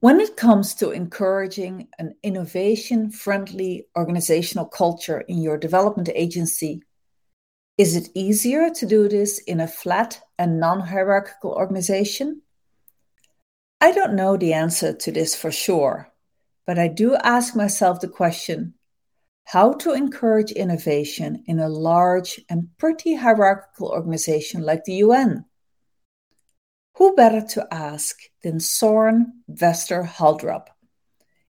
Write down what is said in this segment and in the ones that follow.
When it comes to encouraging an innovation friendly organizational culture in your development agency, is it easier to do this in a flat and non hierarchical organization? I don't know the answer to this for sure, but I do ask myself the question how to encourage innovation in a large and pretty hierarchical organization like the UN. Who better to ask than Soren Vester Haldrup,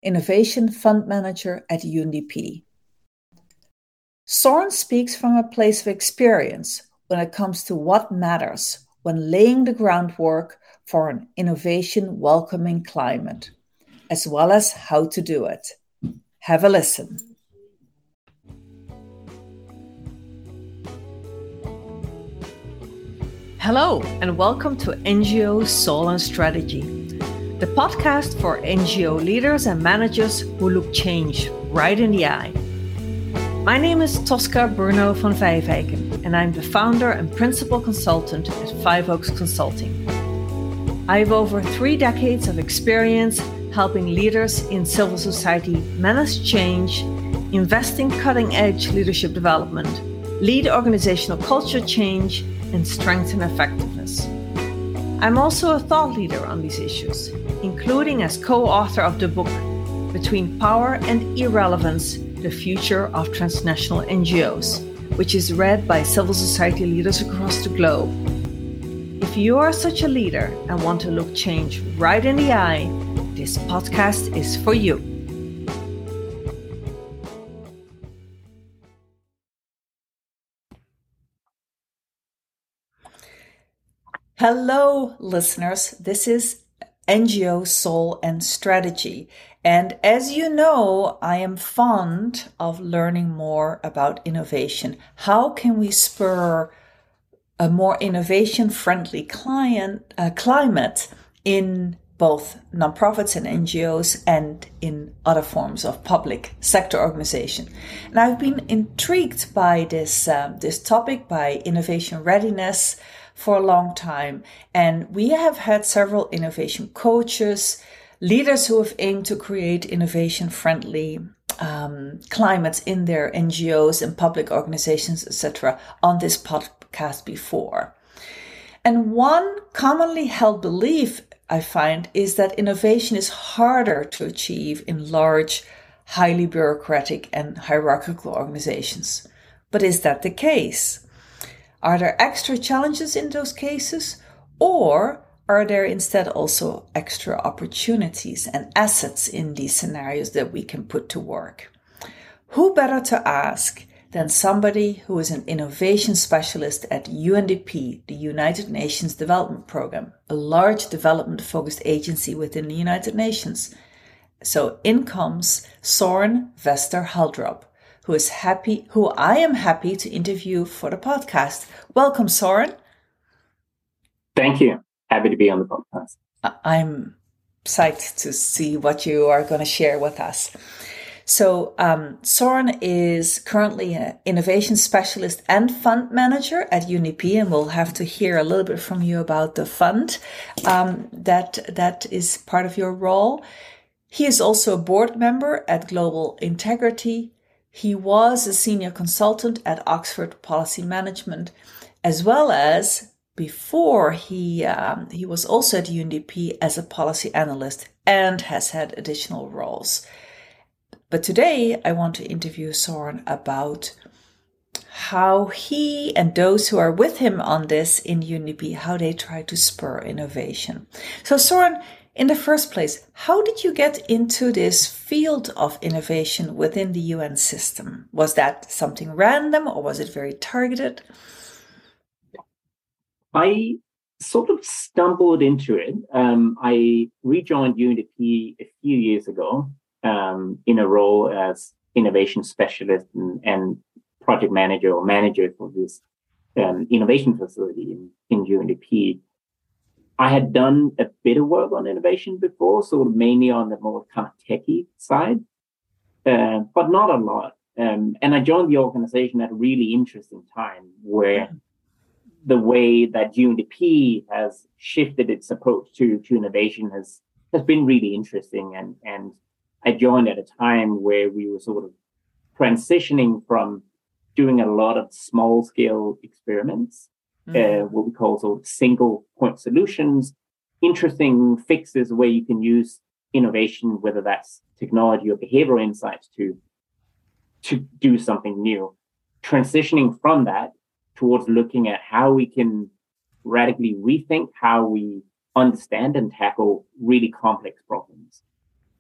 Innovation Fund Manager at UNDP? Soren speaks from a place of experience when it comes to what matters when laying the groundwork for an innovation welcoming climate, as well as how to do it. Have a listen. Hello, and welcome to NGO Soul and Strategy, the podcast for NGO leaders and managers who look change right in the eye. My name is Tosca Bruno van Vijfeijken, and I'm the founder and principal consultant at Five Oaks Consulting. I have over three decades of experience helping leaders in civil society manage change, invest in cutting edge leadership development, lead organizational culture change, and strengthen effectiveness. I'm also a thought leader on these issues, including as co author of the book Between Power and Irrelevance The Future of Transnational NGOs, which is read by civil society leaders across the globe. If you are such a leader and want to look change right in the eye, this podcast is for you. Hello, listeners. This is NGO Soul and Strategy. And as you know, I am fond of learning more about innovation. How can we spur a more innovation friendly client uh, climate in both nonprofits and NGOs and in other forms of public sector organization. And I've been intrigued by this um, this topic, by innovation readiness, for a long time. And we have had several innovation coaches, leaders who have aimed to create innovation friendly um, climates in their NGOs and public organizations, etc., on this podcast before. And one commonly held belief I find is that innovation is harder to achieve in large, highly bureaucratic and hierarchical organizations. But is that the case? Are there extra challenges in those cases? Or are there instead also extra opportunities and assets in these scenarios that we can put to work? Who better to ask than somebody who is an innovation specialist at UNDP, the United Nations Development Programme, a large development focused agency within the United Nations? So in comes Soren Vester Haldrup, who is happy, who I am happy to interview for the podcast. Welcome, Soren. Thank you. Happy to be on the podcast. I'm psyched to see what you are going to share with us. So, um, Soren is currently an innovation specialist and fund manager at UNDP, and we'll have to hear a little bit from you about the fund um, that that is part of your role. He is also a board member at Global Integrity, he was a senior consultant at Oxford Policy Management, as well as before he um, he was also at UNDP as a policy analyst and has had additional roles. But today I want to interview Soren about how he and those who are with him on this in UNDP, how they try to spur innovation. So Soren, in the first place, how did you get into this field of innovation within the UN system? Was that something random or was it very targeted? I sort of stumbled into it. Um, I rejoined UNDP a few years ago um, in a role as innovation specialist and, and, project manager or manager for this um, innovation facility in, in UNDP. I had done a bit of work on innovation before, so mainly on the more kind of techie side, uh, but not a lot. Um, and I joined the organization at a really interesting time where the way that UNDP has shifted its approach to, to innovation has has been really interesting. And, and I joined at a time where we were sort of transitioning from doing a lot of small scale experiments, mm-hmm. uh, what we call sort of single point solutions, interesting fixes where you can use innovation, whether that's technology or behavioral insights to to do something new. Transitioning from that towards looking at how we can radically rethink how we understand and tackle really complex problems.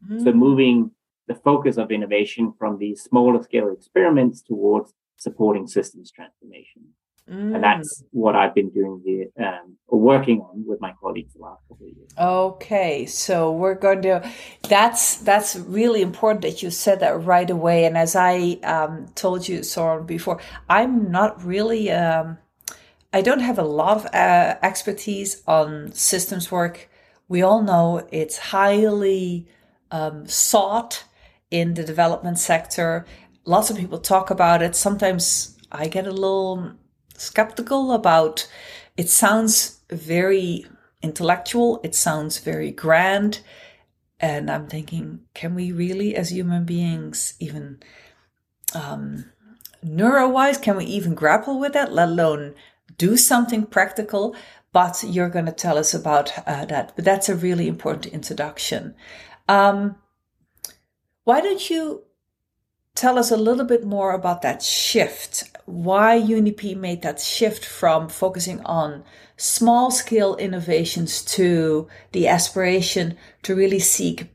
Mm. So moving the focus of innovation from these smaller scale experiments towards supporting systems transformation. Mm. And that's what I've been doing here, um, working on with my colleagues the last couple of years. Okay, so we're going to. That's that's really important that you said that right away. And as I um, told you, Soren, before, I'm not really. Um, I don't have a lot of uh, expertise on systems work. We all know it's highly um, sought in the development sector. Lots of people talk about it. Sometimes I get a little skeptical about it sounds very intellectual, it sounds very grand. And I'm thinking, can we really, as human beings, even um, neuro wise, can we even grapple with that, let alone do something practical? But you're going to tell us about uh, that. But that's a really important introduction. Um, why don't you tell us a little bit more about that shift? Why UNDP made that shift from focusing on small scale innovations to the aspiration to really seek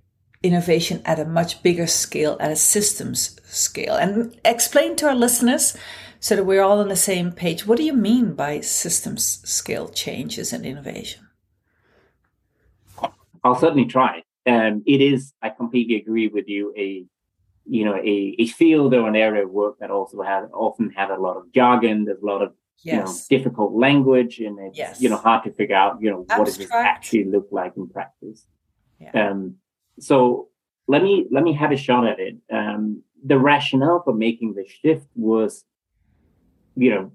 innovation at a much bigger scale, at a systems scale. And explain to our listeners so that we're all on the same page. What do you mean by systems scale changes and innovation? I'll certainly try um, it is, I completely agree with you, a you know, a, a field or an area of work that also has often had a lot of jargon, there's a lot of yes. you know difficult language and it's yes. you know hard to figure out, you know, Abstract. what does this actually look like in practice. Yeah. Um so let me let me have a shot at it. Um the rationale for making the shift was, you know,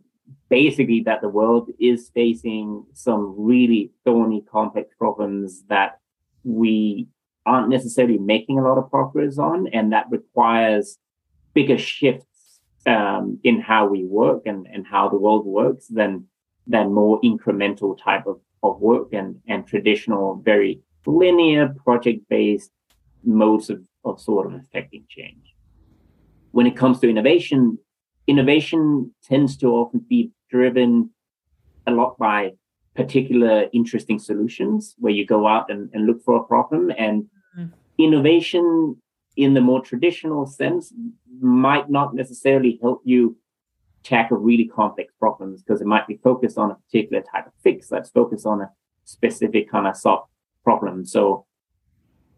basically that the world is facing some really thorny, complex problems that we aren't necessarily making a lot of progress on, and that requires bigger shifts um, in how we work and, and how the world works than than more incremental type of, of work and, and traditional, very linear project-based modes of, of sort of affecting change. When it comes to innovation, innovation tends to often be driven a lot by particular interesting solutions where you go out and, and look for a problem and Mm. innovation in the more traditional sense might not necessarily help you tackle really complex problems because it might be focused on a particular type of fix that's focused on a specific kind of soft problem. So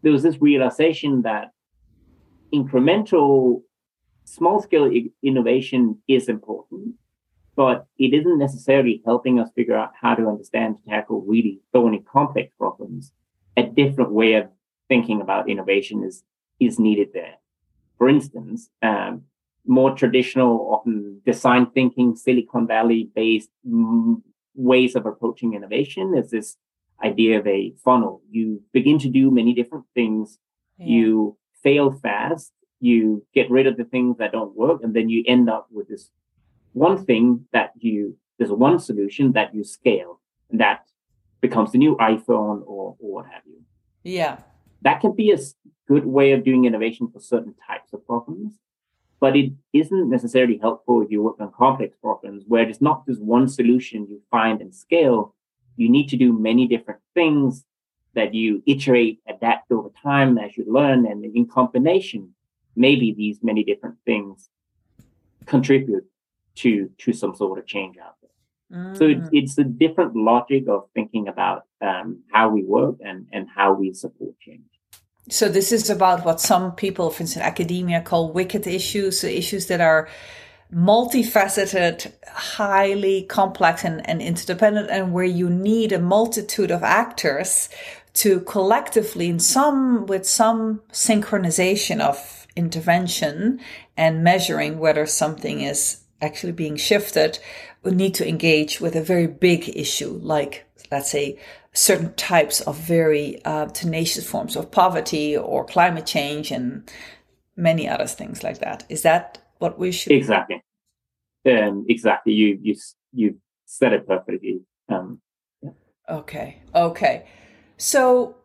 there was this realization that incremental small scale innovation is important, but it isn't necessarily helping us figure out how to understand to tackle really thorny complex problems. A different way of thinking about innovation is is needed there. For instance, um, more traditional, often design thinking, Silicon Valley based m- ways of approaching innovation is this idea of a funnel. You begin to do many different things. Yeah. You fail fast. You get rid of the things that don't work, and then you end up with this one thing that you there's one solution that you scale, and that becomes the new iPhone or or what have you. Yeah that can be a good way of doing innovation for certain types of problems, but it isn't necessarily helpful if you work on complex problems where it's not just one solution you find and scale. You need to do many different things that you iterate, adapt over time as you learn, and in combination, maybe these many different things contribute to to some sort of change out there. So it, mm. it's a different logic of thinking about um, how we work and, and how we support change. So this is about what some people, for instance, academia call wicked issues, so issues that are multifaceted, highly complex and, and interdependent, and where you need a multitude of actors to collectively, in some with some synchronization of intervention and measuring whether something is actually being shifted, need to engage with a very big issue like let's say certain types of very uh, tenacious forms of poverty or climate change and many other things like that. Is that what we should exactly? Um, exactly. You you you said it perfectly. Um, yeah. Okay. Okay. So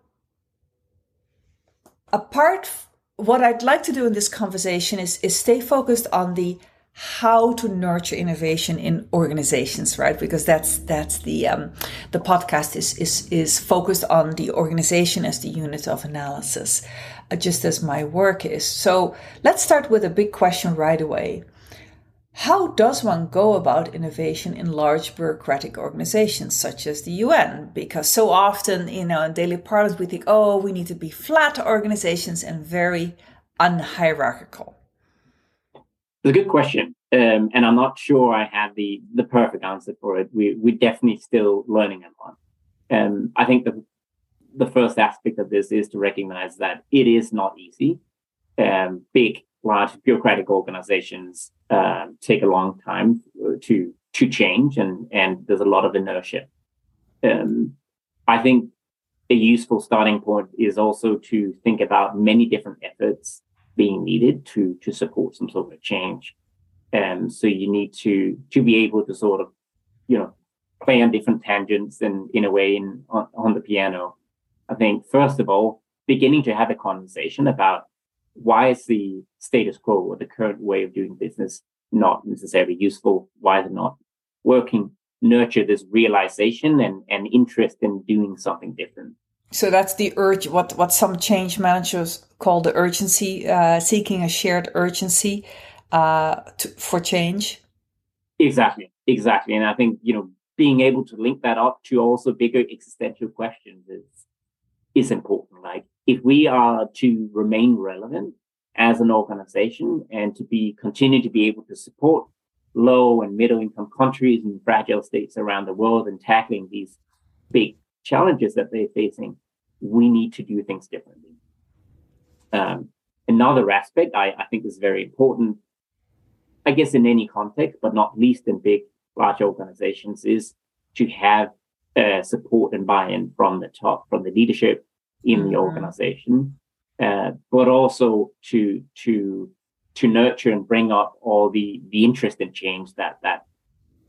apart what I'd like to do in this conversation is is stay focused on the how to nurture innovation in organizations, right? Because that's that's the um, the podcast is is is focused on the organization as the unit of analysis, uh, just as my work is. So let's start with a big question right away. How does one go about innovation in large bureaucratic organizations such as the UN? Because so often, you know, in daily parlance, we think, oh, we need to be flat organizations and very unhierarchical. It's a good question, um, and I'm not sure I have the the perfect answer for it. We we're definitely still learning a lot. Um, I think the the first aspect of this is to recognize that it is not easy. Um, big large bureaucratic organizations uh, take a long time to to change, and and there's a lot of inertia. Um, I think a useful starting point is also to think about many different efforts being needed to to support some sort of change. And so you need to to be able to sort of, you know, play on different tangents and in a way in on, on the piano. I think first of all, beginning to have a conversation about why is the status quo or the current way of doing business not necessarily useful? Why is it not working? Nurture this realization and, and interest in doing something different. So that's the urge, what, what some change managers call the urgency, uh, seeking a shared urgency uh, to, for change. Exactly, exactly. And I think, you know, being able to link that up to also bigger existential questions is is important. Like if we are to remain relevant as an organization and to be continue to be able to support low and middle income countries and fragile states around the world and tackling these big challenges that they're facing, we need to do things differently. Um, another aspect I, I think is very important, I guess in any context, but not least in big, large organizations, is to have uh, support and buy-in from the top, from the leadership, in mm-hmm. the organization, uh, but also to to to nurture and bring up all the the interest in change that that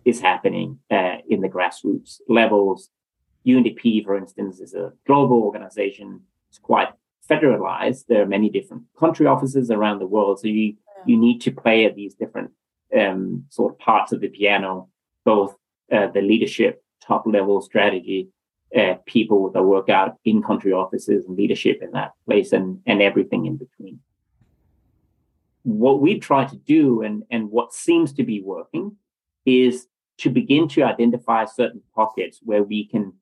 is happening uh, in the grassroots levels. UNDP, for instance, is a global organization. It's quite federalized. There are many different country offices around the world, so you you need to play at these different um, sort of parts of the piano, both uh, the leadership, top level strategy, uh, people that work out in country offices and leadership in that place and, and everything in between. What we try to do and, and what seems to be working is to begin to identify certain pockets where we can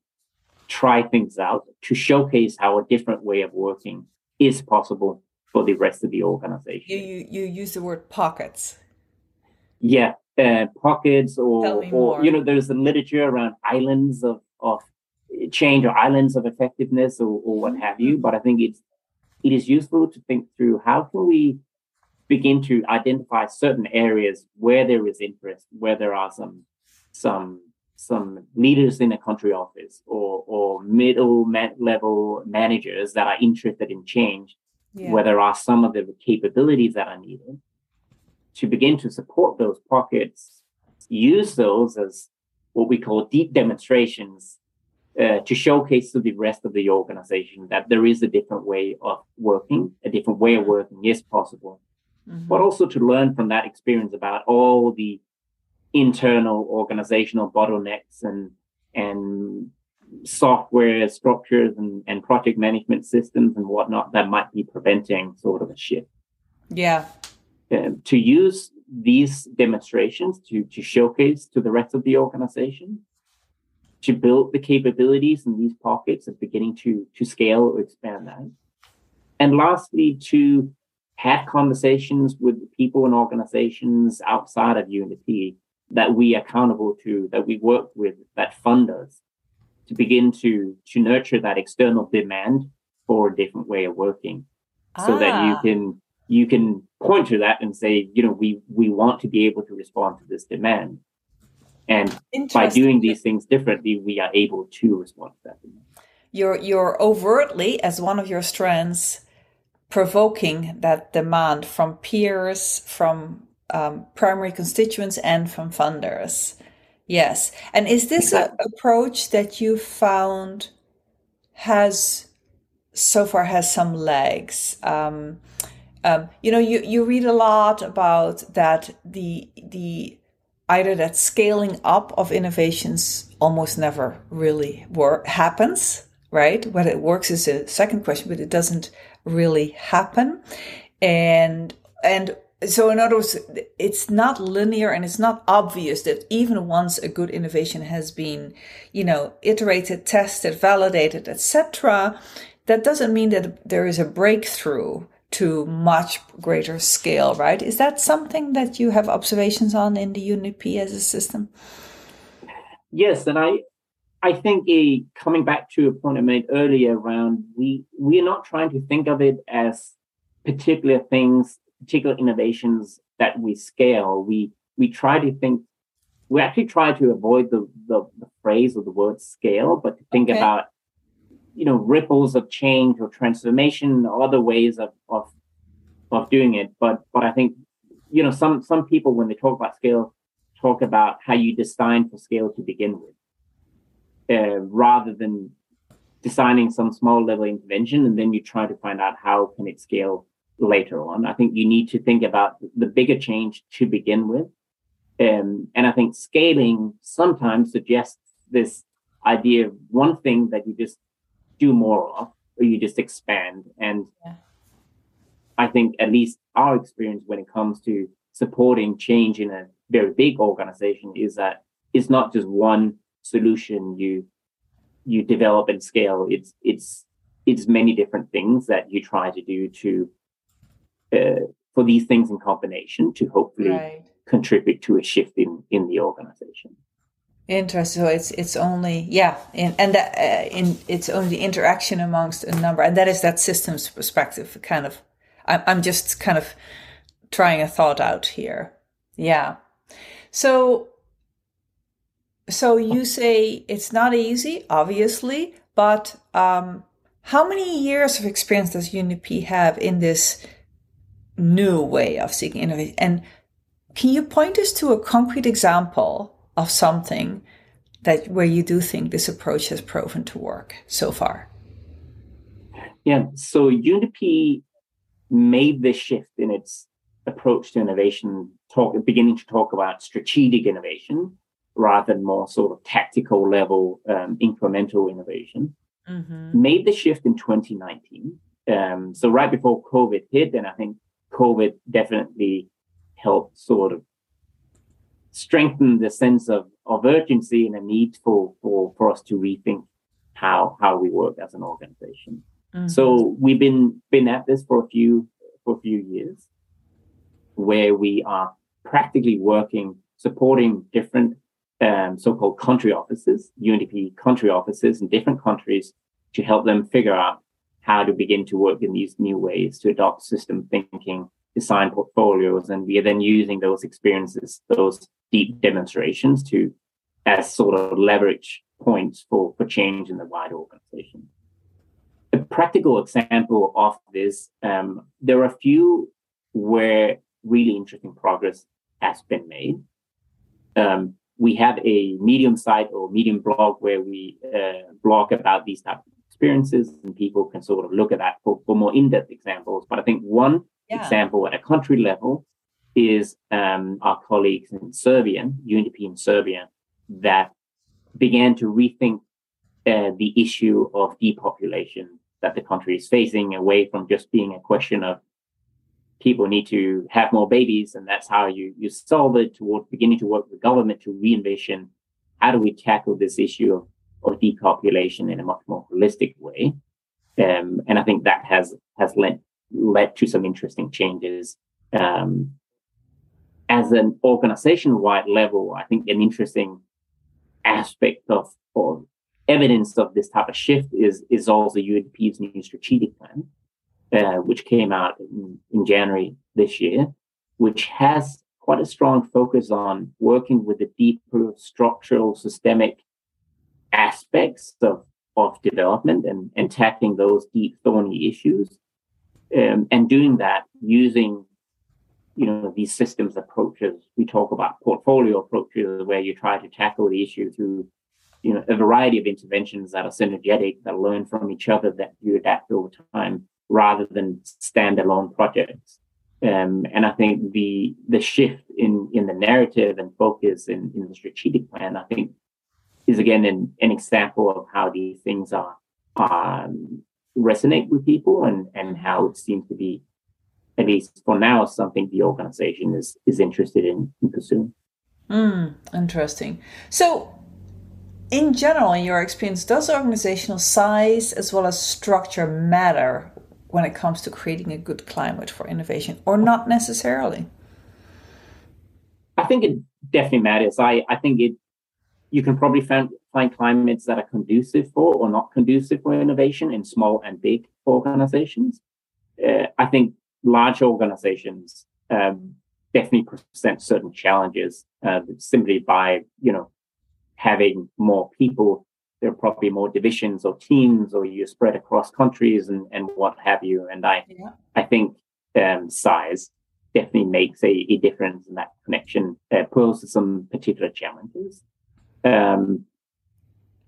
try things out to showcase how a different way of working is possible for the rest of the organization. You, you, you use the word pockets. Yeah, uh, pockets or, or you know, there's the literature around islands of, of change or islands of effectiveness or, or what have you. But I think it's it is useful to think through how can we begin to identify certain areas where there is interest, where there are some some some leaders in a country office or or middle level managers that are interested in change, yeah. where there are some of the capabilities that are needed to begin to support those pockets, use those as what we call deep demonstrations uh, to showcase to the rest of the organization that there is a different way of working, a different way of working is possible, mm-hmm. but also to learn from that experience about all the internal organizational bottlenecks and and software structures and, and project management systems and whatnot that might be preventing sort of a shift. Yeah. Uh, to use these demonstrations to to showcase to the rest of the organization to build the capabilities in these pockets of beginning to to scale or expand that. And lastly, to have conversations with people and organizations outside of UNDP that we are accountable to, that we work with, that fund us, to begin to to nurture that external demand for a different way of working, ah. so that you ah. can you can point to that and say, you know, we we want to be able to respond to this demand And by doing these things differently, we are able to respond to that demand. You're, you're overtly, as one of your strengths, provoking that demand from peers, from um, primary constituents, and from funders. Yes. And is this an approach that you found has so far has some legs? Um, um, you know, you, you read a lot about that the the either that scaling up of innovations almost never really work happens, right? Whether it works is a second question, but it doesn't really happen. And and so in other words, it's not linear and it's not obvious that even once a good innovation has been, you know, iterated, tested, validated, etc., that doesn't mean that there is a breakthrough to much greater scale, right? Is that something that you have observations on in the UNDP as a system? Yes, and I I think a, coming back to a point I made earlier around we we are not trying to think of it as particular things, particular innovations that we scale. We we try to think we actually try to avoid the the, the phrase or the word scale, but to think okay. about you know ripples of change or transformation or other ways of of of doing it. But but I think you know some some people when they talk about scale talk about how you design for scale to begin with uh, rather than designing some small level intervention and then you try to find out how can it scale later on. I think you need to think about the bigger change to begin with. Um, and I think scaling sometimes suggests this idea of one thing that you just do more of or you just expand. And yeah. I think at least our experience when it comes to supporting change in a very big organization is that it's not just one solution you you develop and scale it's it's it's many different things that you try to do to uh, for these things in combination to hopefully right. contribute to a shift in in the organization. Interesting. So it's it's only yeah in, and that uh, in it's only interaction amongst a number and that is that systems perspective kind of I'm, I'm just kind of trying a thought out here. Yeah. So so you say it's not easy, obviously, but um, how many years of experience does UNDP have in this new way of seeking innovation? And can you point us to a concrete example of something that where you do think this approach has proven to work so far? Yeah, so UNDP made this shift in its approach to innovation, talk, beginning to talk about strategic innovation rather than more sort of tactical level um, incremental innovation. Mm-hmm. Made the shift in 2019. Um, so right before COVID hit, and I think COVID definitely helped sort of strengthen the sense of, of urgency and a need for, for, for us to rethink how how we work as an organization. Mm-hmm. So we've been been at this for a few for a few years, where we are practically working supporting different um, so-called country offices, UNDP country offices in different countries to help them figure out how to begin to work in these new ways to adopt system thinking, design portfolios, and we are then using those experiences, those deep demonstrations to as sort of leverage points for, for change in the wider organization. A practical example of this, um, there are a few where really interesting progress has been made. Um, we have a medium site or medium blog where we uh, blog about these type of experiences and people can sort of look at that for, for more in-depth examples but i think one yeah. example at a country level is um, our colleagues in serbia undp in serbia that began to rethink uh, the issue of depopulation that the country is facing away from just being a question of people need to have more babies, and that's how you you solve it. Toward beginning to work with government to re-envision how do we tackle this issue of, of depopulation in a much more holistic way. Um, and I think that has has led led to some interesting changes. Um, as an organization-wide level, I think an interesting aspect of or evidence of this type of shift is is also UNDP's new strategic plan, uh, which came out in, in, January this year, which has quite a strong focus on working with the deeper structural systemic aspects of, of development and, and tackling those deep thorny issues um, and doing that using you know these systems approaches. We talk about portfolio approaches where you try to tackle the issue through you know a variety of interventions that are synergetic that learn from each other that you adapt over time rather than standalone projects. Um, and I think the the shift in in the narrative and focus in, in the strategic plan, I think, is again an, an example of how these things are um, resonate with people and and how it seems to be, at least for now, something the organization is is interested in, in pursuing. Mm, interesting. So, in general, in your experience, does organizational size as well as structure matter when it comes to creating a good climate for innovation, or not necessarily? I think it definitely matters. I, I think it you can probably find, find climates that are conducive for or not conducive for innovation in small and big organizations. Uh, I think large organizations um, definitely present certain challenges uh, simply by you know having more people there are probably more divisions or teams or you're spread across countries and, and what have you. And I yeah. I think um, size definitely makes a, a difference in that connection, uh, poses some particular challenges. Um,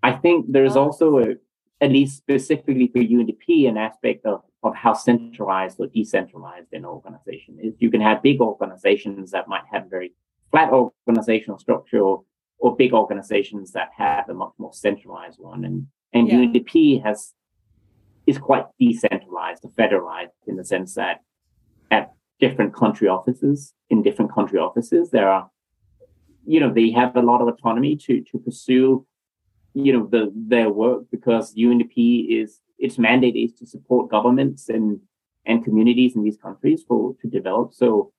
I think there's also a, at least specifically for UNDP, an aspect of, of how centralized or decentralized an organization is. You can have big organizations that might have a very flat organizational structure or or big organizations that have a much more centralized one. And and yeah. UNDP has is quite decentralized or federalized in the sense that at different country offices, in different country offices, there are, you know, they have a lot of autonomy to to pursue, you know, the their work because UNDP is its mandate is to support governments and and communities in these countries for to develop. So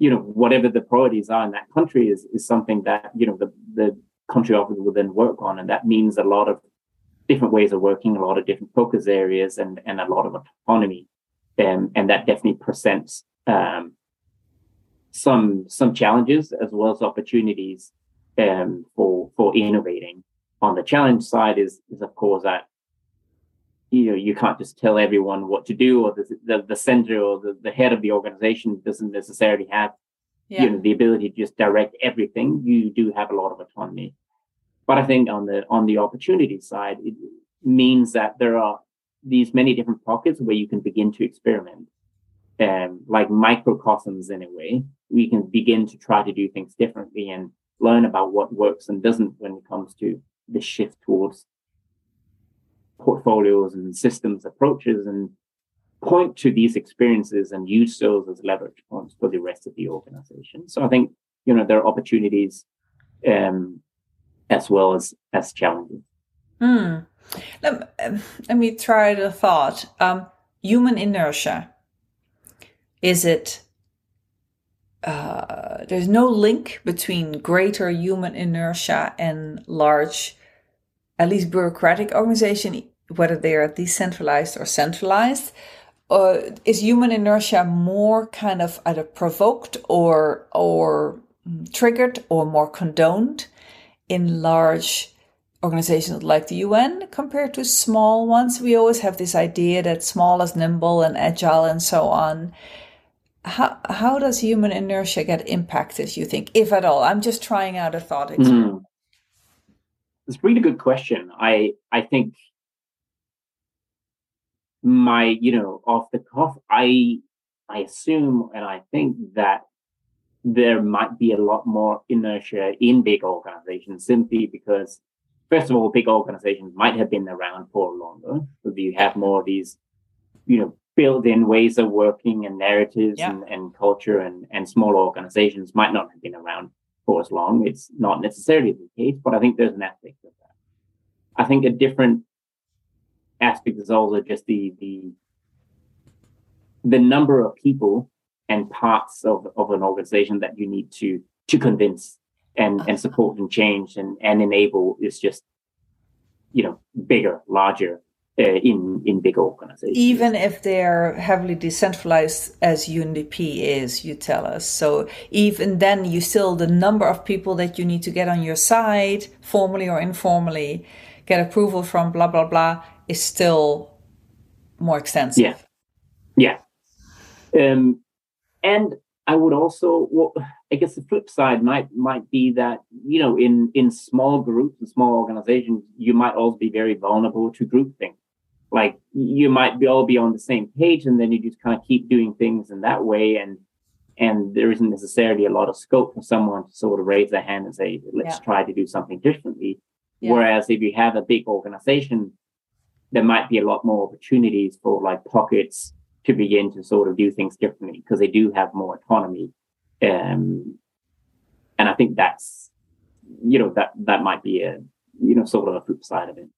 you know, whatever the priorities are in that country is, is something that, you know, the, the country office will then work on. And that means a lot of different ways of working, a lot of different focus areas and, and a lot of autonomy. Um, and that definitely presents um, some some challenges as well as opportunities um, for for innovating. On the challenge side is is of course that you know you can't just tell everyone what to do or the the, the center or the, the head of the organization doesn't necessarily have yeah. you know the ability to just direct everything you do have a lot of autonomy but i think on the on the opportunity side it means that there are these many different pockets where you can begin to experiment um, like microcosms in a way we can begin to try to do things differently and learn about what works and doesn't when it comes to the shift towards portfolios and systems approaches and point to these experiences and use those as leverage points for the rest of the organization. So I think, you know, there are opportunities um, as well as as challenges. Mm. Let, let me try the thought. Um, human inertia. Is it uh, there's no link between greater human inertia and large, at least bureaucratic organization whether they are decentralized or centralized. Uh, is human inertia more kind of either provoked or or mm, triggered or more condoned in large organizations like the UN compared to small ones? We always have this idea that small is nimble and agile and so on. How how does human inertia get impacted? You think, if at all? I'm just trying out a thought experiment. Mm. It's a really good question. I I think my you know off the cuff i i assume and i think that there might be a lot more inertia in big organizations simply because first of all big organizations might have been around for longer so you have more of these you know built-in ways of working and narratives yeah. and, and culture and and small organizations might not have been around for as long it's not necessarily the case but i think there's an aspect of that i think a different aspect is also just the the the number of people and parts of, of an organization that you need to to convince and and support and change and and enable is just you know bigger larger in in big organizations. Even if they're heavily decentralized, as UNDP is, you tell us. So even then, you still the number of people that you need to get on your side, formally or informally, get approval from, blah blah blah, is still more extensive. Yeah, yeah. Um, and I would also, well, I guess the flip side might might be that you know, in in small groups and small organizations, you might also be very vulnerable to groupthink like you might be all be on the same page and then you just kind of keep doing things in that way and and there isn't necessarily a lot of scope for someone to sort of raise their hand and say let's yeah. try to do something differently yeah. whereas if you have a big organization there might be a lot more opportunities for like pockets to begin to sort of do things differently because they do have more autonomy um, and i think that's you know that that might be a you know sort of a flip side of it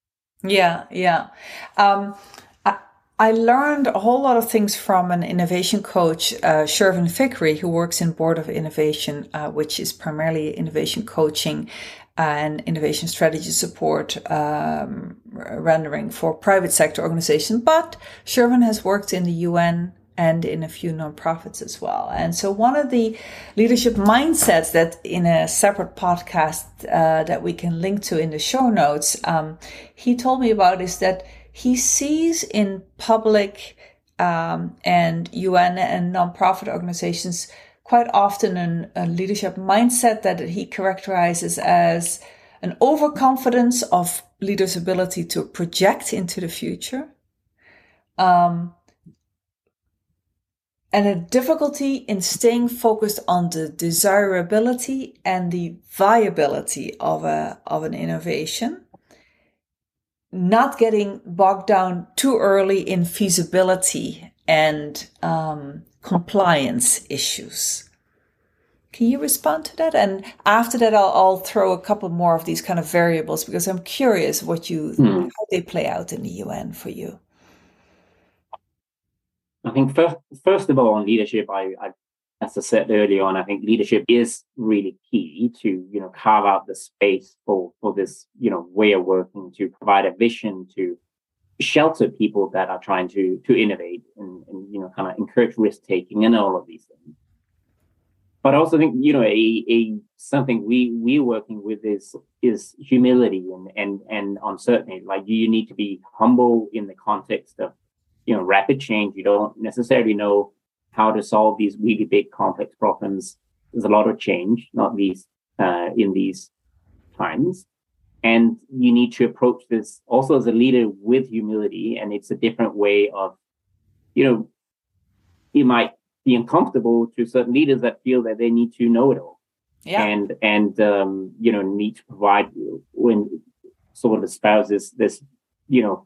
yeah, yeah. Um, I, I learned a whole lot of things from an innovation coach, uh, Shervin Fikri, who works in Board of Innovation, uh, which is primarily innovation coaching and innovation strategy support um, rendering for private sector organizations. But Shervin has worked in the UN and in a few nonprofits as well. And so, one of the leadership mindsets that in a separate podcast uh, that we can link to in the show notes, um, he told me about is that he sees in public um, and UN and nonprofit organizations quite often an, a leadership mindset that he characterizes as an overconfidence of leaders' ability to project into the future. Um, and a difficulty in staying focused on the desirability and the viability of a of an innovation. Not getting bogged down too early in feasibility and um, compliance issues. Can you respond to that? And after that I'll, I'll, throw a couple more of these kind of variables because i'm curious what you mm. how they play out in the un for you I think first, first of all, on leadership, I, I, as I said earlier on, I think leadership is really key to you know carve out the space for for this you know way of working to provide a vision to shelter people that are trying to to innovate and, and you know kind of encourage risk taking and all of these things. But I also think you know a, a something we we're working with is is humility and and and uncertainty. Like you need to be humble in the context of you know rapid change. You don't necessarily know how to solve these really big complex problems. There's a lot of change not least uh, in these times. And you need to approach this also as a leader with humility. And it's a different way of you know it might be uncomfortable to certain leaders that feel that they need to know it all. Yeah. and and um, you know need to provide when sort of espouses this you know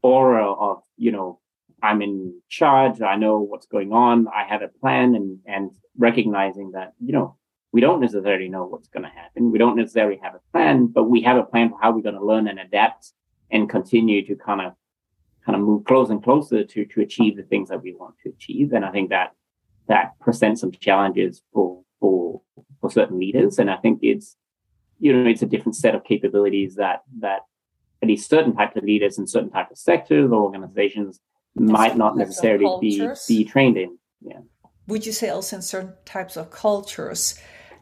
aura of you know i'm in charge i know what's going on i have a plan and and recognizing that you know we don't necessarily know what's going to happen we don't necessarily have a plan but we have a plan for how we're going to learn and adapt and continue to kind of kind of move closer and closer to to achieve the things that we want to achieve and i think that that presents some challenges for for for certain leaders and i think it's you know it's a different set of capabilities that that at least certain types of leaders in certain types of sectors or organizations might not necessarily be, be trained in. Yeah. Would you say also in certain types of cultures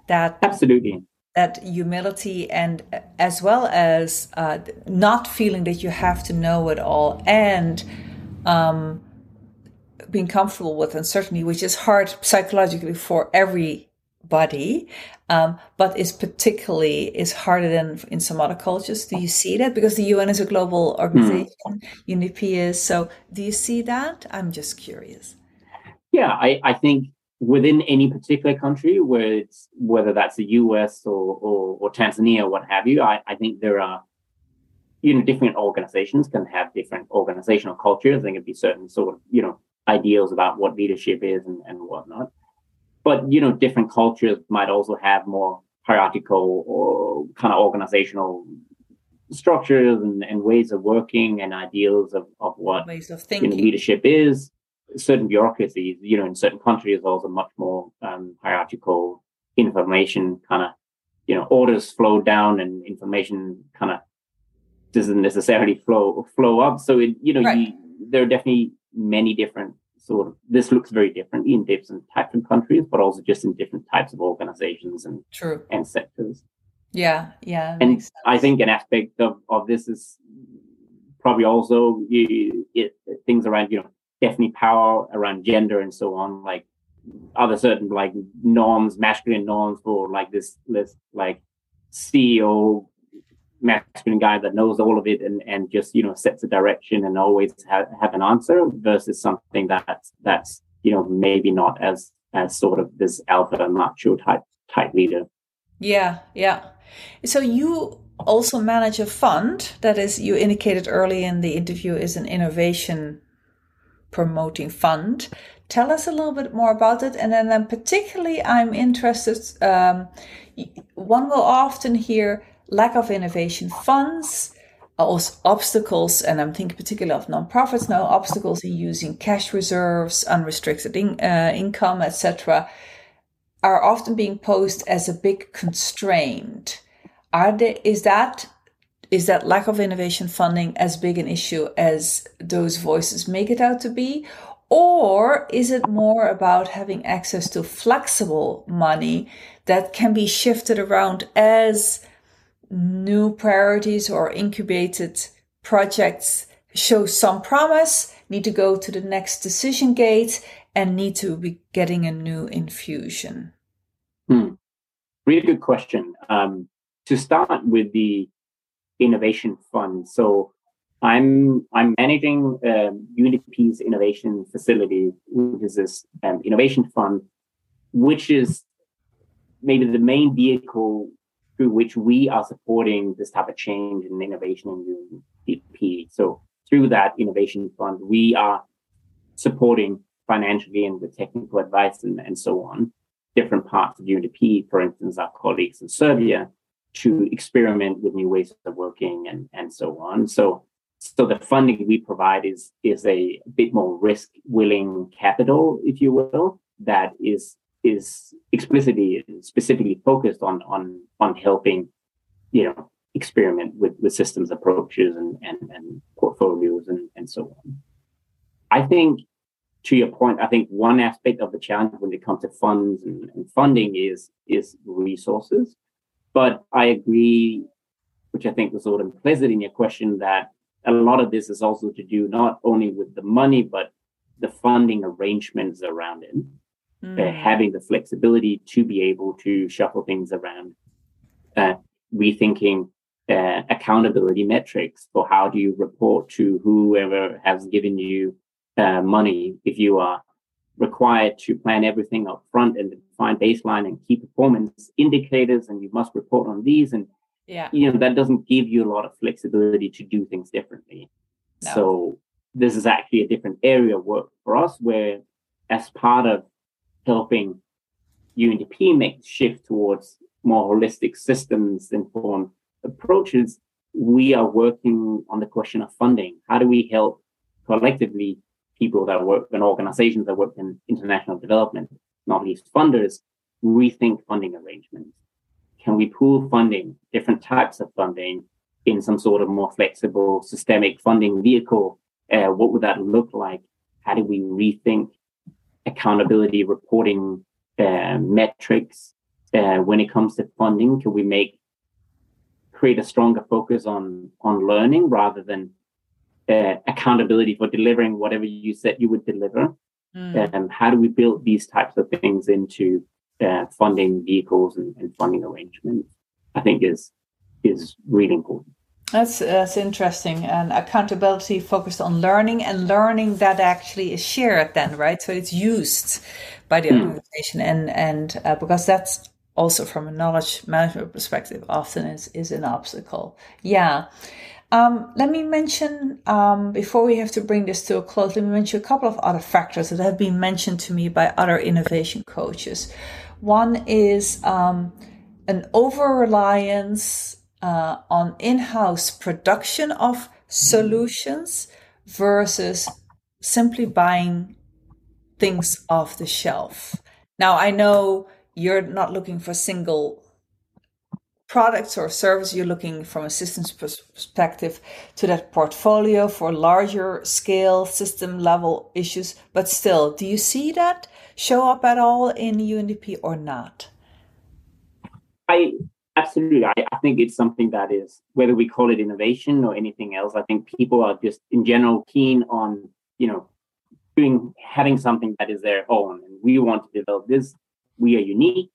that absolutely that humility and as well as uh, not feeling that you have to know it all and um, being comfortable with uncertainty, which is hard psychologically for every body, um, but is particularly is harder than in some other cultures. Do you see that? Because the UN is a global organization, mm. UNDP is. So, do you see that? I'm just curious. Yeah, I, I think within any particular country, where it's whether that's the US or or, or Tanzania or what have you, I, I think there are you know different organizations can have different organizational cultures. There can be certain sort of you know ideals about what leadership is and, and whatnot but you know different cultures might also have more hierarchical or kind of organizational structures and, and ways of working and ideals of, of what ways of thinking. You know, leadership is certain bureaucracies you know in certain countries also much more um, hierarchical information kind of you know orders flow down and information kind of doesn't necessarily flow flow up. So it, you know, right. you, there are definitely many different sort of this looks very differently in different types of countries, but also just in different types of organizations and True. and sectors. Yeah, yeah. And I think an aspect of, of this is probably also you, it, things around, you know, definitely power around gender and so on. Like other certain like norms, masculine norms for like this list, like CEO masculine guy that knows all of it and, and just you know sets a direction and always ha- have an answer versus something that's that's you know maybe not as as sort of this alpha macho type type leader. Yeah yeah. So you also manage a fund that is you indicated early in the interview is an innovation promoting fund. Tell us a little bit more about it. And then, then particularly i'm interested um, one will often hear lack of innovation funds, also obstacles, and I'm thinking particularly of nonprofits now, obstacles in using cash reserves, unrestricted in, uh, income, etc., are often being posed as a big constraint. Are there, is that is that lack of innovation funding as big an issue as those voices make it out to be? Or is it more about having access to flexible money that can be shifted around as new priorities or incubated projects show some promise, need to go to the next decision gate, and need to be getting a new infusion? Hmm. Really good question. Um, to start with the innovation fund, so I'm I'm managing um, UNDP's innovation facility, which is this um, innovation fund, which is maybe the main vehicle through which we are supporting this type of change and innovation in UNDP. So through that innovation fund, we are supporting financially and with technical advice and, and so on, different parts of UNDP, for instance, our colleagues in Serbia, to experiment with new ways of working and, and so on. So so the funding we provide is is a bit more risk willing capital, if you will, that is is explicitly specifically focused on on on helping you know experiment with with systems approaches and and, and portfolios and and so on. I think to your point i think one aspect of the challenge when it comes to funds and, and funding is is resources. But i agree which i think was sort of implicit in your question that a lot of this is also to do not only with the money but the funding arrangements around it mm. having the flexibility to be able to shuffle things around, uh, rethinking uh, accountability metrics for how do you report to whoever has given you uh, money if you are required to plan everything up front and define baseline and key performance indicators and you must report on these and yeah you know that doesn't give you a lot of flexibility to do things differently no. so this is actually a different area of work for us where as part of helping UNDP make the shift towards more holistic systems informed approaches, we are working on the question of funding. How do we help collectively people that work in organizations that work in international development, not least funders, rethink funding arrangements? Can we pool funding, different types of funding in some sort of more flexible systemic funding vehicle? Uh, what would that look like? How do we rethink accountability reporting uh, metrics uh, when it comes to funding? Can we make create a stronger focus on on learning rather than uh, accountability for delivering whatever you said you would deliver? Mm. Um, how do we build these types of things into uh, funding vehicles and, and funding arrangements? I think is is really important. That's that's interesting. And accountability focused on learning and learning that actually is shared then, right? So it's used by the mm. organization and and uh, because that's also from a knowledge management perspective often is is an obstacle. Yeah. Um, let me mention um, before we have to bring this to a close. Let me mention a couple of other factors that have been mentioned to me by other innovation coaches. One is um, an over reliance uh, on in-house production of solutions versus simply buying things off the shelf. Now I know you're not looking for single products or service. You're looking from a systems perspective to that portfolio for larger scale system level issues. But still do you see that show up at all in undp or not? I absolutely I, I think it's something that is whether we call it innovation or anything else i think people are just in general keen on you know doing having something that is their own and we want to develop this we are unique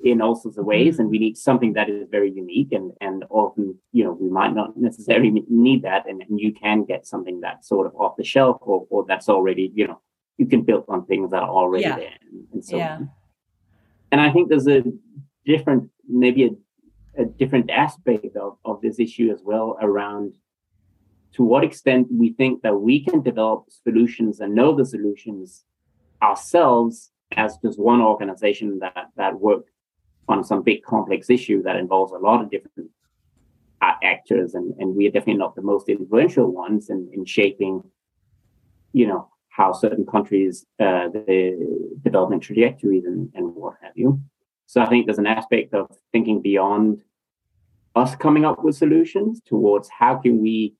in all sorts of ways mm-hmm. and we need something that is very unique and and often you know we might not necessarily need that and, and you can get something that's sort of off the shelf or, or that's already you know you can build on things that are already yeah. there and, and so yeah. on and i think there's a different maybe a, a different aspect of, of this issue as well around to what extent we think that we can develop solutions and know the solutions ourselves as just one organization that that work on some big complex issue that involves a lot of different uh, actors, and, and we are definitely not the most influential ones in, in shaping, you know, how certain countries, uh, the development trajectories and, and what have you. So I think there's an aspect of thinking beyond us coming up with solutions towards how can we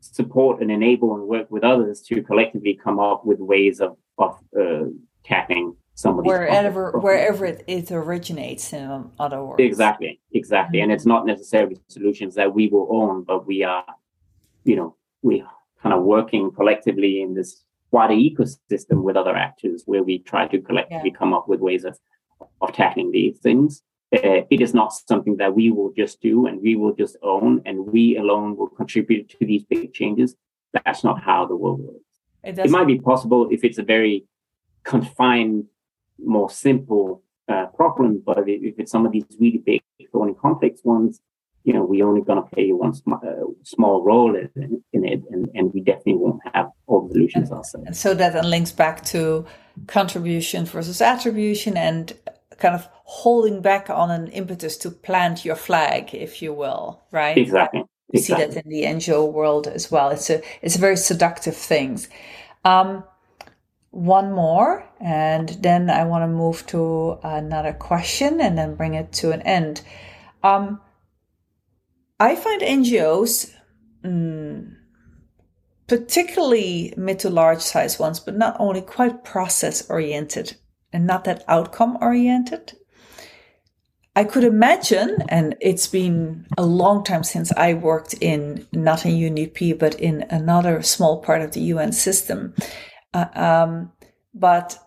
support and enable and work with others to collectively come up with ways of, of uh, tackling somebody wherever wherever it originates in other words exactly exactly mm-hmm. and it's not necessarily solutions that we will own but we are you know we are kind of working collectively in this wider ecosystem with other actors where we try to collectively yeah. come up with ways of of tackling these things uh, it is not something that we will just do and we will just own and we alone will contribute to these big changes that's not how the world works it, it might be possible if it's a very confined more simple uh, problem. But if it's some of these really big, thorny, complex ones, you know, we're only going to play one sm- uh, small role in, in, it, and, and we definitely won't have all the solutions and, ourselves. And so that then links back to contribution versus attribution and kind of holding back on an impetus to plant your flag, if you will, right? Exactly. You exactly. see that in the NGO world as well. It's a it's a very seductive thing. Um, one more, and then I want to move to another question and then bring it to an end. Um, I find NGOs, mm, particularly mid to large size ones, but not only quite process oriented and not that outcome oriented. I could imagine, and it's been a long time since I worked in not in UNDP, but in another small part of the UN system. Uh, um, but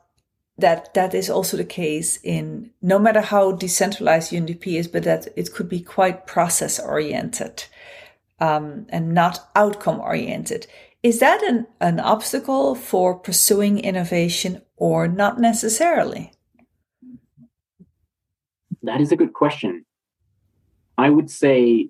that that is also the case in no matter how decentralized UNDP is, but that it could be quite process oriented um, and not outcome oriented. Is that an, an obstacle for pursuing innovation or not necessarily? That is a good question. I would say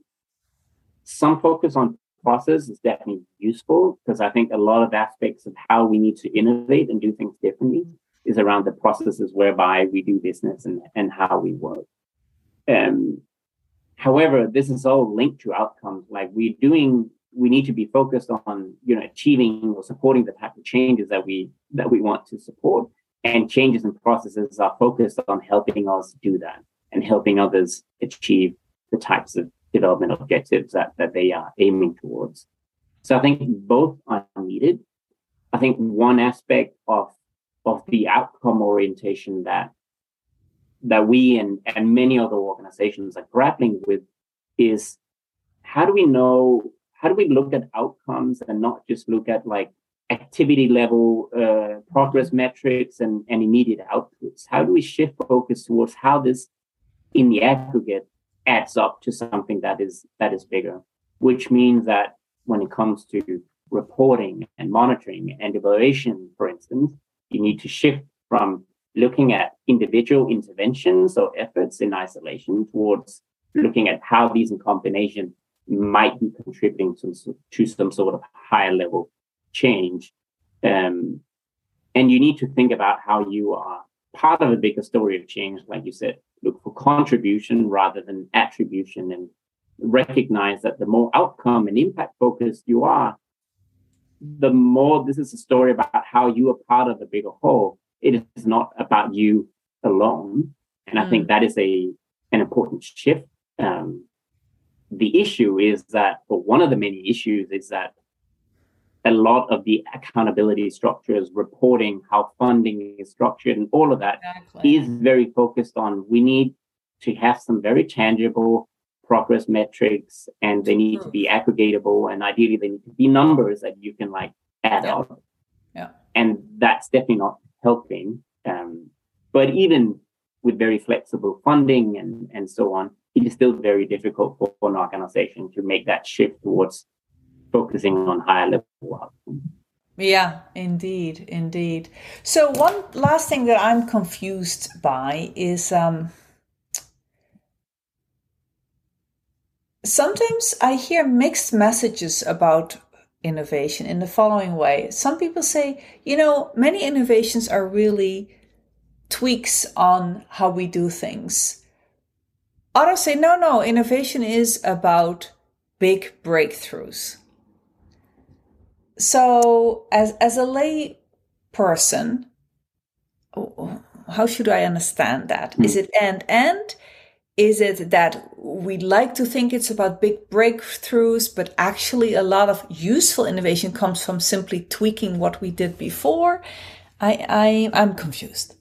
some focus on process is definitely useful because I think a lot of aspects of how we need to innovate and do things differently is around the processes whereby we do business and, and how we work. Um, however, this is all linked to outcomes. Like we're doing, we need to be focused on, you know, achieving or supporting the type of changes that we that we want to support. And changes and processes are focused on helping us do that and helping others achieve the types of development objectives that, that they are aiming towards. So I think both are needed. I think one aspect of of the outcome orientation that that we and, and many other organizations are grappling with is how do we know how do we look at outcomes and not just look at like activity level uh, progress metrics and, and immediate outputs? How do we shift focus towards how this in the aggregate adds up to something that is that is bigger? Which means that when it comes to reporting and monitoring and evaluation for instance you need to shift from looking at individual interventions or efforts in isolation towards looking at how these in combination might be contributing to, to some sort of higher level change um, and you need to think about how you are part of a bigger story of change like you said look for contribution rather than attribution and recognize that the more outcome and impact focused you are, the more this is a story about how you are part of the bigger whole. It is not about you alone. And I think mm. that is a an important shift Um, the issue is that, or one of the many issues is that a lot of the accountability structures, reporting, how funding is structured, and all of that exactly. is very focused on we need to have some very tangible progress metrics and they need to be aggregatable and ideally they need to be numbers that you can like add yeah. up. Yeah. And that's definitely not helping. Um, but even with very flexible funding and, and so on, it is still very difficult for, for an organization to make that shift towards focusing on higher level outcomes. Yeah, indeed, indeed. So one last thing that I'm confused by is um, sometimes I hear mixed messages about innovation in the following way. Some people say, you know, many innovations are really tweaks on how we do things. Others say, no, no, innovation is about big breakthroughs. So, as, as a lay person, how should I understand that? Mm. Is it and and? Is it that we like to think it's about big breakthroughs, but actually a lot of useful innovation comes from simply tweaking what we did before? I, I I'm confused.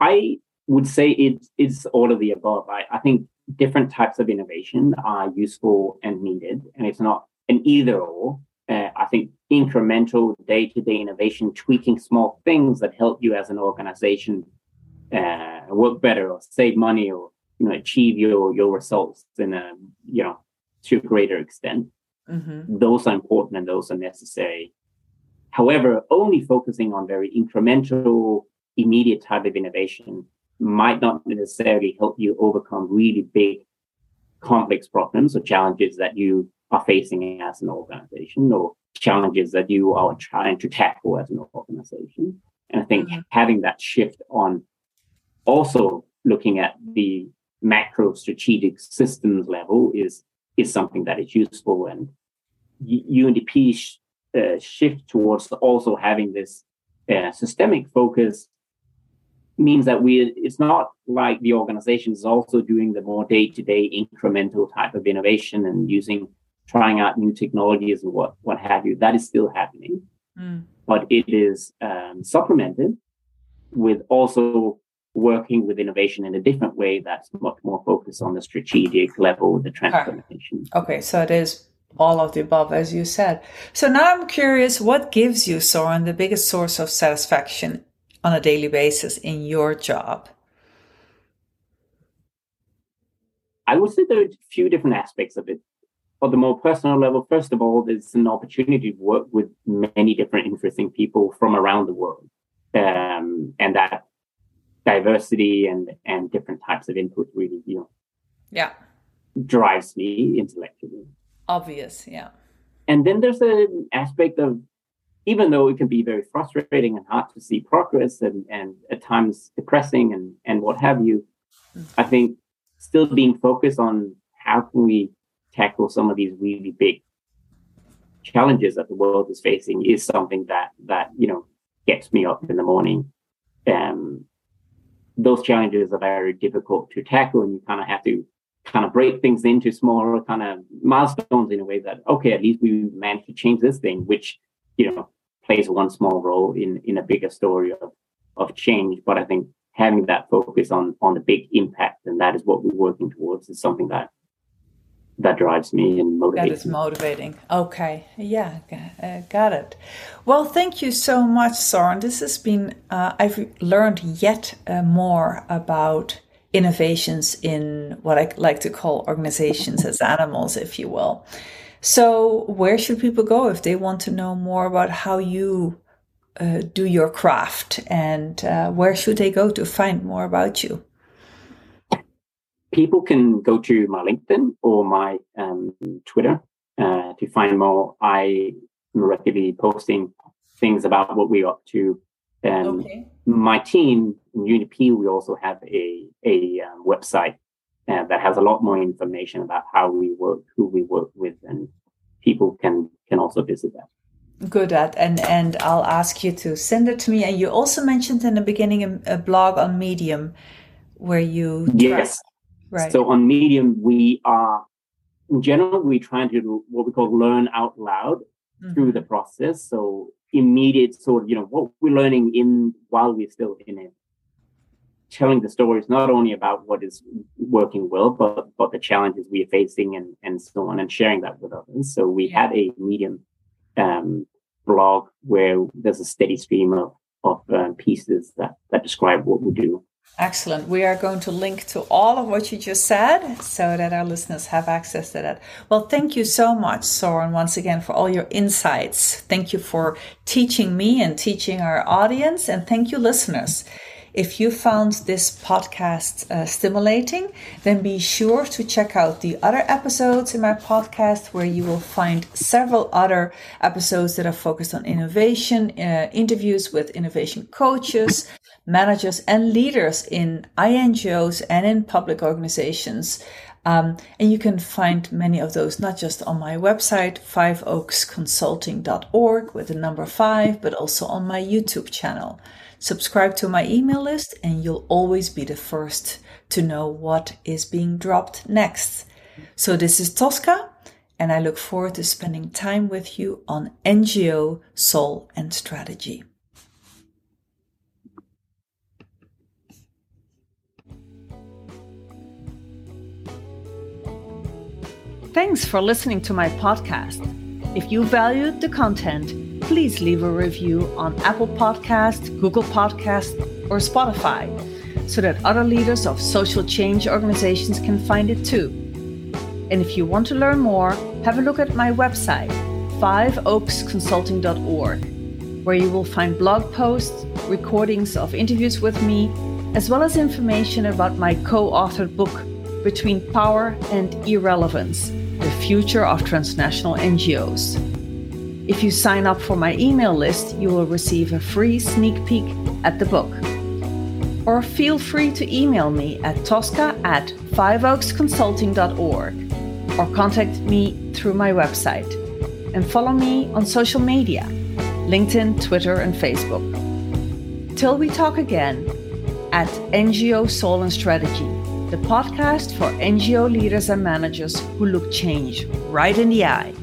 I would say it is all of the above. I, I think different types of innovation are useful and needed, and it's not an either or. Uh, I think incremental day to day innovation, tweaking small things that help you as an organization uh, work better or save money or you know achieve your your results in a you know to a greater extent. Mm-hmm. Those are important and those are necessary. However, only focusing on very incremental, immediate type of innovation might not necessarily help you overcome really big, complex problems or challenges that you are facing as an organization or challenges that you are trying to tackle as an organization. And I think mm-hmm. having that shift on also looking at the macro strategic systems level is is something that is useful and UNDP sh- uh, shift towards also having this uh, systemic focus means that we it's not like the organization is also doing the more day-to-day incremental type of innovation and using trying out new technologies and what what have you that is still happening mm. but it is um, supplemented with also working with innovation in a different way that's much more focused on the strategic level, the transformation. Okay, so it is all of the above, as you said. So now I'm curious, what gives you, Soren, the biggest source of satisfaction on a daily basis in your job? I would say there are a few different aspects of it. On the more personal level, first of all, there's an opportunity to work with many different interesting people from around the world. Um, and that diversity and and different types of input really you know yeah drives me intellectually obvious yeah and then there's an aspect of even though it can be very frustrating and hard to see progress and and at times depressing and and what have you mm-hmm. i think still being focused on how can we tackle some of these really big challenges that the world is facing is something that that you know gets me up in the morning um, those challenges are very difficult to tackle and you kind of have to kind of break things into smaller kind of milestones in a way that okay at least we managed to change this thing which you know plays one small role in in a bigger story of of change but i think having that focus on on the big impact and that is what we're working towards is something that that drives me and motivates that is motivating. Okay. Yeah uh, got it. Well thank you so much soren. This has been uh, i've learned yet uh, more about innovations in what i like to call organizations as animals if you will so where should people go if they want to know more about how you uh, do your craft and uh, where should they go to find more about you people can go to my LinkedIn or my um, Twitter uh, to find more. I am regularly posting things about what we're up to. Um, okay. My team in UNDP, we also have a a um, website uh, that has a lot more information about how we work, who we work with, and people can can also visit that. Good at and and I'll ask you to send it to me. And you also mentioned in the beginning a, a blog on Medium where you yes Right. So on Medium, we are, in general, we try to do what we call learn out loud mm-hmm. through the process. So immediate sort of, you know, what we're learning in while we're still in it. Telling the stories not only about what is working well, but but the challenges we are facing and and so on, and sharing that with others. So we had a medium um, blog where there's a steady stream of of uh, pieces that that describe what we do. Excellent. We are going to link to all of what you just said so that our listeners have access to that. Well, thank you so much, Soren, once again, for all your insights. Thank you for teaching me and teaching our audience. And thank you, listeners. If you found this podcast uh, stimulating, then be sure to check out the other episodes in my podcast where you will find several other episodes that are focused on innovation, uh, interviews with innovation coaches, managers, and leaders in INGOs and in public organizations. Um, and you can find many of those not just on my website, fiveoaksconsulting.org with the number five, but also on my YouTube channel. Subscribe to my email list and you'll always be the first to know what is being dropped next. So this is Tosca and I look forward to spending time with you on NGO, soul and strategy. Thanks for listening to my podcast. If you valued the content, please leave a review on Apple Podcast, Google Podcast, or Spotify so that other leaders of social change organizations can find it too. And if you want to learn more, have a look at my website, fiveoaksconsulting.org, where you will find blog posts, recordings of interviews with me, as well as information about my co authored book, Between Power and Irrelevance The Future of Transnational NGOs. If you sign up for my email list, you will receive a free sneak peek at the book. Or feel free to email me at tosca at fiveoaksconsulting.org or contact me through my website. And follow me on social media LinkedIn, Twitter, and Facebook. Till we talk again, at NGO Soul and Strategy, the podcast for NGO leaders and managers who look change right in the eye.